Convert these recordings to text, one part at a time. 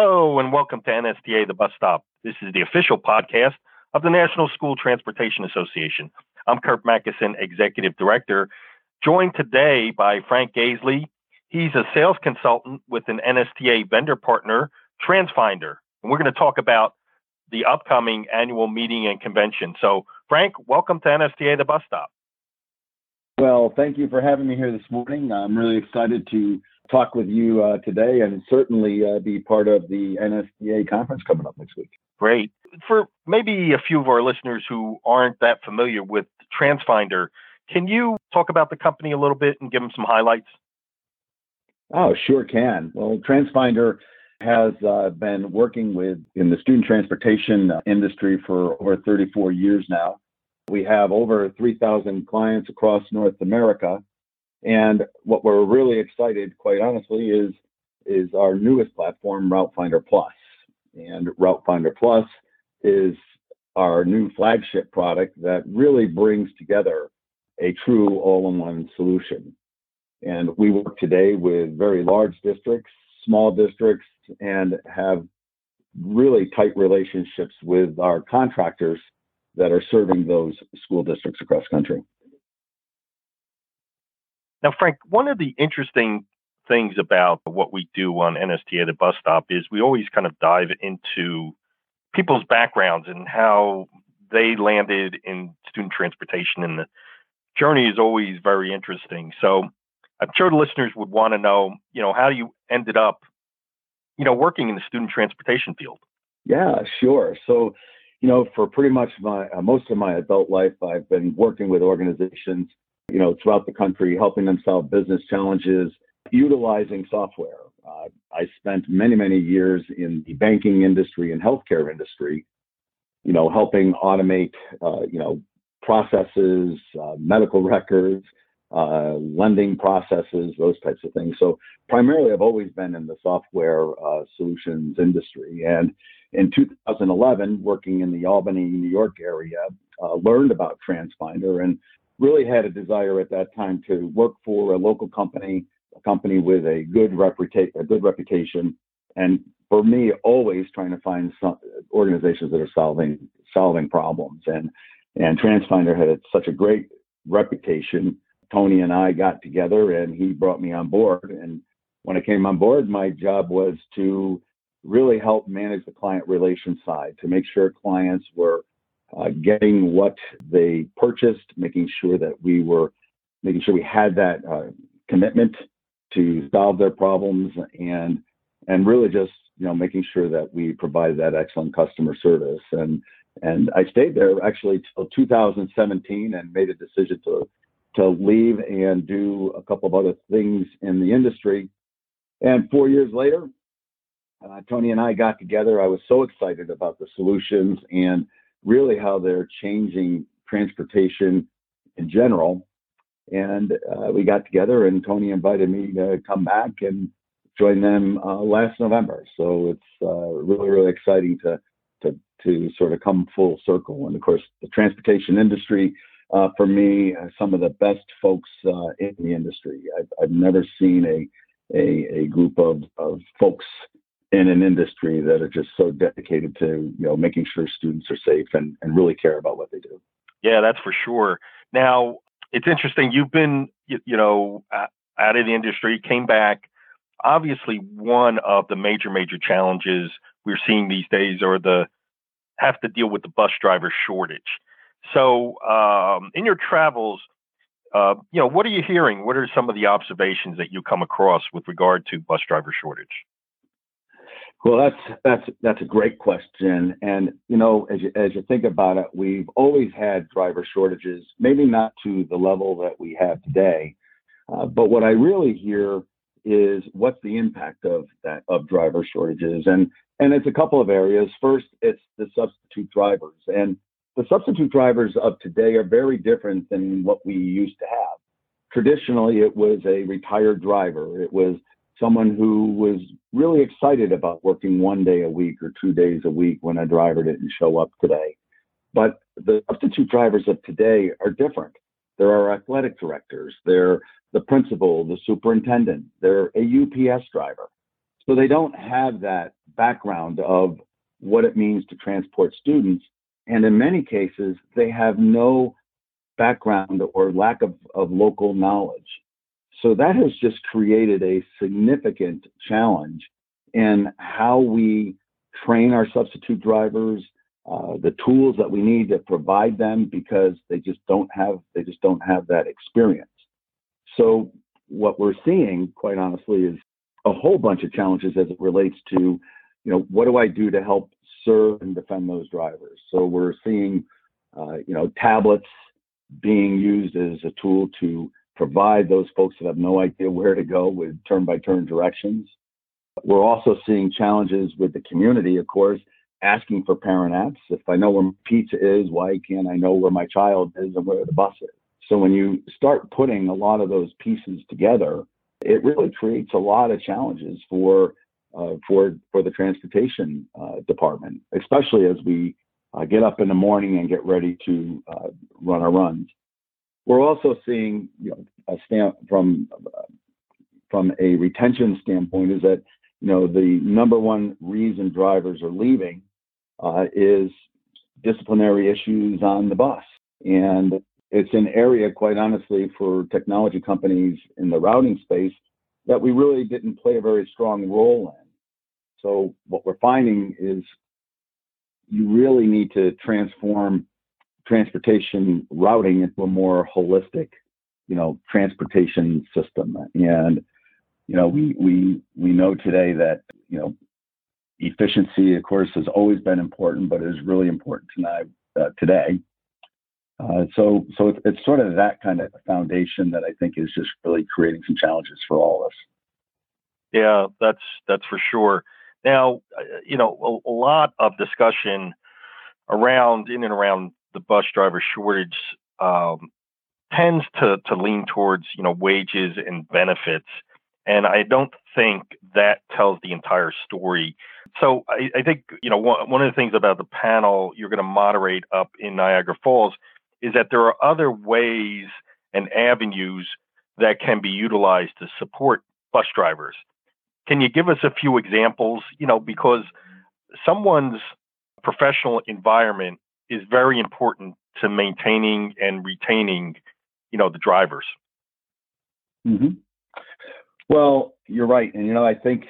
Hello and welcome to NSTA The Bus Stop. This is the official podcast of the National School Transportation Association. I'm Curt Macysyn, Executive Director, joined today by Frank Gazeley. He's a sales consultant with an NSTA vendor partner, TransFinder. And we're going to talk about the upcoming annual meeting and convention. So, Frank, welcome to NSTA The Bus Stop. Well, thank you for having me here this morning. I'm really excited to talk with you uh, today and certainly uh, be part of the NSTA conference coming up next week. Great. For maybe a few of our listeners who aren't that familiar with TransFinder, can you talk about the company a little bit and give them some highlights? Oh, sure can. Well, TransFinder has uh, been working with in the student transportation industry for over 34 years now. We have over 3,000 clients across North America and what we're really excited, quite honestly, is is our newest platform, Route Finder Plus. And Route Finder Plus is our new flagship product that really brings together a true all-in-one solution. And we work today with very large districts, small districts, and have really tight relationships with our contractors that are serving those school districts across country. Now, Frank, one of the interesting things about what we do on NSTA the bus stop is we always kind of dive into people's backgrounds and how they landed in student transportation and the journey is always very interesting. So I'm sure the listeners would want to know, you know, how you ended up, you know, working in the student transportation field. Yeah, sure. So, you know, for pretty much my uh, most of my adult life, I've been working with organizations you know, throughout the country, helping them solve business challenges, utilizing software. Uh, I spent many, many years in the banking industry and healthcare industry, you know, helping automate, uh, you know, processes, uh, medical records, uh, lending processes, those types of things. So primarily, I've always been in the software uh, solutions industry. And in 2011, working in the Albany, New York area, uh, learned about TransFinder and really had a desire at that time to work for a local company, a company with a good reputation, a good reputation, and for me, always trying to find some organizations that are solving solving problems. And and TransFinder had such a great reputation. Tony and I got together, and he brought me on board. And when I came on board, my job was to really help manage the client relation side to make sure clients were uh, getting what they purchased, making sure that we were making sure we had that uh, commitment to solve their problems, and and really just you know making sure that we provided that excellent customer service. And and I stayed there actually till 2017 and made a decision to to leave and do a couple of other things in the industry. And four years later, uh, Tony and I got together. I was so excited about the solutions and really how they're changing transportation in general. And uh, we got together, and Tony invited me to come back and join them uh, last November. So it's uh, really, really exciting to to to sort of come full circle. And of course, the transportation industry, uh, for me, some of the best folks uh, in the industry. I've, I've never seen a a, a group of, of folks in an industry that are just so dedicated to you know making sure students are safe and, and really care about what they do. Yeah, that's for sure. Now it's interesting. You've been you, you know out of the industry, came back. Obviously, one of the major major challenges we're seeing these days are the have to deal with the bus driver shortage. So, um, in your travels, uh, you know, what are you hearing? What are some of the observations that you come across with regard to bus driver shortage? Well, that's that's that's a great question, and you know, as you as you think about it, we've always had driver shortages, maybe not to the level that we have today, uh, but what I really hear is what's the impact of that of driver shortages, and and it's a couple of areas. First, it's the substitute drivers, and the substitute drivers of today are very different than what we used to have. Traditionally, it was a retired driver. It was someone who was really excited about working one day a week or two days a week when a driver didn't show up today. But the substitute drivers of today are different. There are athletic directors, they're the principal, the superintendent, they're a UPS driver. So they don't have that background of what it means to transport students. And in many cases, they have no background or lack of, of local knowledge. So that has just created a significant challenge in how we train our substitute drivers, uh, the tools that we need to provide them because they just don't have they just don't have that experience. So what we're seeing, quite honestly, is a whole bunch of challenges as it relates to, you know, what do I do to help serve and defend those drivers? So we're seeing, uh, you know, tablets being used as a tool to provide those folks that have no idea where to go with turn by turn directions. We're also seeing challenges with the community, of course, asking for parent apps. If I know where pizza is, why can't I know where my child is and where the bus is? So when you start putting a lot of those pieces together, it really creates a lot of challenges for uh, for for the transportation uh, department, especially as we uh, get up in the morning and get ready to uh, run our runs. We're also seeing, you know, a stamp from from a retention standpoint is that you know the number one reason drivers are leaving uh, is disciplinary issues on the bus, and it's an area, quite honestly, for technology companies in the routing space that we really didn't play a very strong role in. So what we're finding is you really need to transform transportation routing into a more holistic, you know, transportation system. And you know, we we we know today that you know efficiency, of course, has always been important, but is really important tonight uh, today. Uh, so so it's, it's sort of that kind of foundation that I think is just really creating some challenges for all of us. Yeah, that's that's for sure. Now, uh, you know, a, a, lot of discussion around in and around the bus driver shortage um, tends to to lean towards you know wages and benefits, and I don't think that tells the entire story. So I, I think you know one, one of the things about the panel you're going to moderate up in Niagara Falls is that there are other ways and avenues that can be utilized to support bus drivers. Can you give us a few examples? You know, because someone's professional environment is very important to maintaining and retaining, you know, the drivers. Mm-hmm. Well, you're right, and you know, I think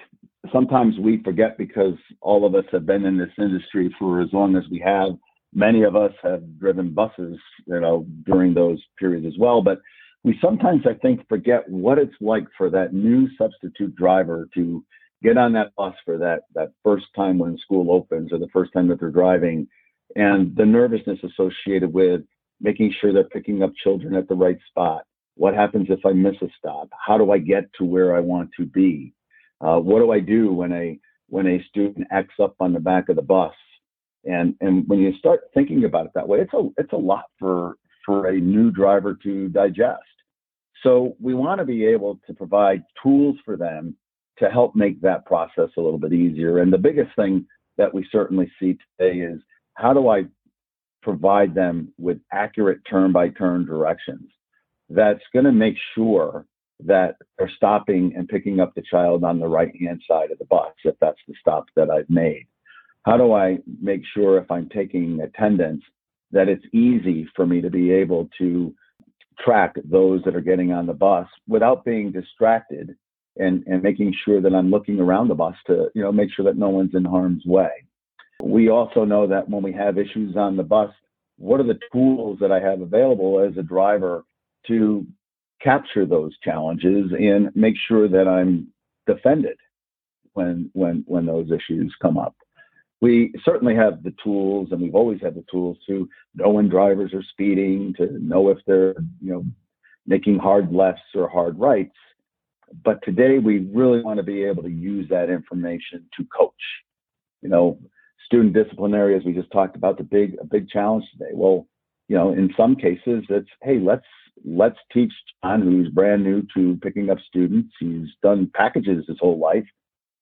sometimes we forget because all of us have been in this industry for as long as we have. Many of us have driven buses, you know, during those periods as well. But we sometimes, I think, forget what it's like for that new substitute driver to get on that bus for that that first time when school opens or the first time that they're driving, and the nervousness associated with making sure they're picking up children at the right spot. What happens if I miss a stop? How do I get to where I want to be? Uh, what do I do when a when a student acts up on the back of the bus? And and when you start thinking about it that way, it's a it's a lot for for a new driver to digest. So we want to be able to provide tools for them to help make that process a little bit easier. And the biggest thing that we certainly see today is how do I provide them with accurate turn by turn directions that's going to make sure that they're stopping and picking up the child on the right hand side of the bus if that's the stop that I've made. How do I make sure if I'm taking attendance that it's easy for me to be able to track those that are getting on the bus without being distracted and, and making sure that I'm looking around the bus to, you know, make sure that no one's in harm's way. We also know that when we have issues on the bus, what are the tools that I have available as a driver to capture those challenges and make sure that I'm defended when when when those issues come up. We certainly have the tools, and we've always had the tools to know when drivers are speeding, to know if they're you know making hard lefts or hard rights. But today, we really want to be able to use that information to coach. You know, student disciplinary, as we just talked about, the big a big challenge today. Well, you know, in some cases, it's hey, let's let's teach John, who's brand new to picking up students. He's done packages his whole life.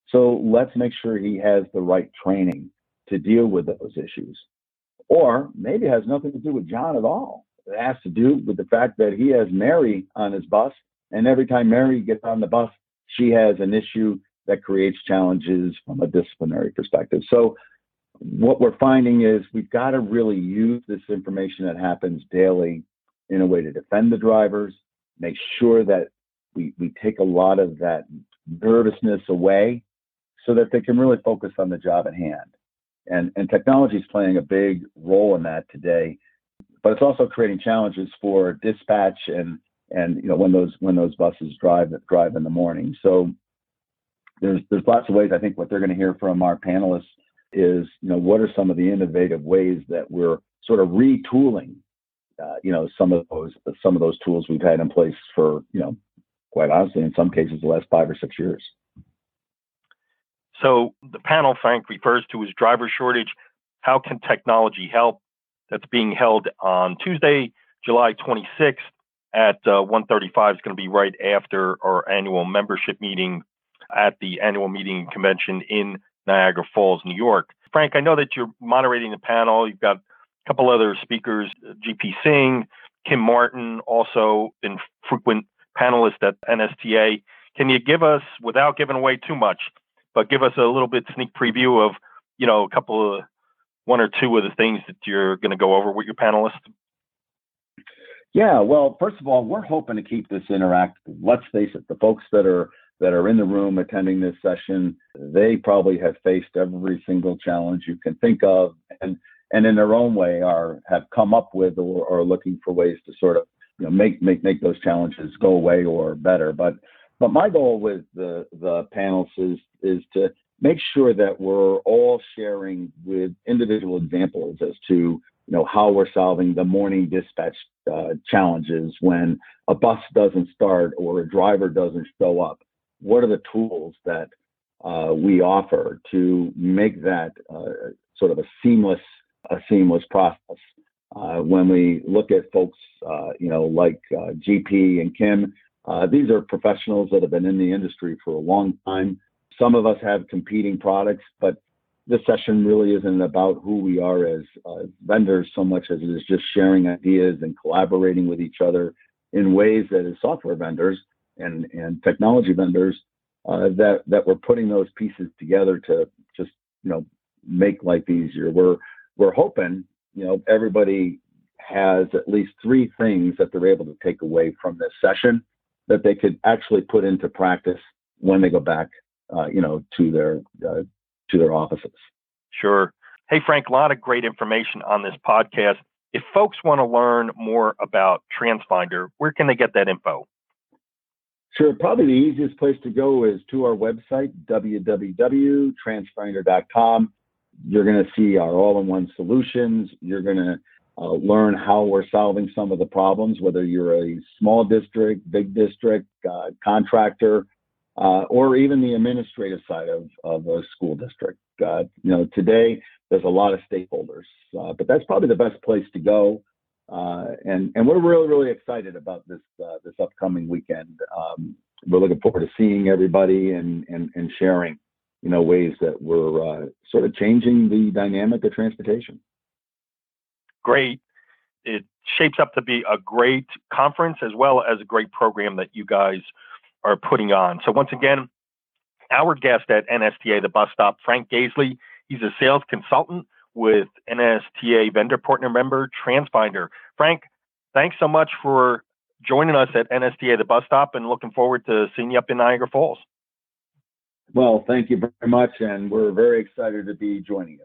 So let's make sure he has the right training to deal with those issues. Or maybe it has nothing to do with John at all. It has to do with the fact that he has Mary on his bus, and every time Mary gets on the bus, she has an issue that creates challenges from a disciplinary perspective. So what we're finding is we've got to really use this information that happens daily in a way to defend the drivers, make sure that we, we take a lot of that nervousness away so that they can really focus on the job at hand. And, and technology is playing a big role in that today, but it's also creating challenges for dispatch and, and you know when those when those buses drive drive in the morning. So there's there's lots of ways I think what they're going to hear from our panelists is you know what are some of the innovative ways that we're sort of retooling uh, you know some of those some of those tools we've had in place for you know quite honestly in some cases the last five or six years. So the panel Frank refers to as driver shortage. How can technology help? That's being held on Tuesday, July 26th at uh, 1:35 is going to be right after our annual membership meeting at the annual meeting convention in Niagara Falls, New York. Frank, I know that you're moderating the panel. You've got a couple other speakers, GP Singh, Kim Martin, also been frequent panelists at NSTA. Can you give us, without giving away too much, but give us a little bit sneak preview of, you know, a couple of one or two of the things that you're going to go over with your panelists? Yeah, well, first of all, we're hoping to keep this interactive. Let's face it, the folks that are that are in the room attending this session, they probably have faced every single challenge you can think of, and and in their own way are have come up with or are looking for ways to sort of you know make make make those challenges go away or better. But but my goal with the the panels is is to make sure that we're all sharing with individual examples as to you know how we're solving the morning dispatch uh, challenges when a bus doesn't start or a driver doesn't show up what are the tools that uh, we offer to make that uh, sort of a seamless a seamless process. Uh, when we look at folks, uh, you know, like uh, GP and Kim, uh, these are professionals that have been in the industry for a long time. Some of us have competing products, but this session really isn't about who we are as vendors so much as it is just sharing ideas and collaborating with each other in ways that as software vendors and and technology vendors uh, that that we're putting those pieces together to just you know make life easier. We're we're hoping you know everybody has at least three things that they're able to take away from this session that they could actually put into practice when they go back uh, you know to their uh, to their offices. Sure. Hey Frank, a lot of great information on this podcast. If folks want to learn more about TransFinder, where can they get that info? Sure. Probably the easiest place to go is to our website, www.transfinder.com. You're going to see our all in one solutions. You're going to uh, learn how we're solving some of the problems, whether you're a small district, big district, uh, contractor, uh, or even the administrative side of, of a school district. Uh, you know, today there's a lot of stakeholders, uh, but that's probably the best place to go. Uh, and and we're really really excited about this uh, this upcoming weekend. Um, we're looking forward to seeing everybody and and, and sharing, you know, ways that we're uh, sort of changing the dynamic of transportation. Great. It shapes up to be a great conference as well as a great program that you guys are putting on. So once again, our guest at NSTA, the bus stop, Frank Gazeley. He's a sales consultant with NSTA vendor partner member TransFinder. Frank, thanks so much for joining us at NSTA the bus stop and looking forward to seeing you up in Niagara Falls. Well, thank you very much, and we're very excited to be joining you.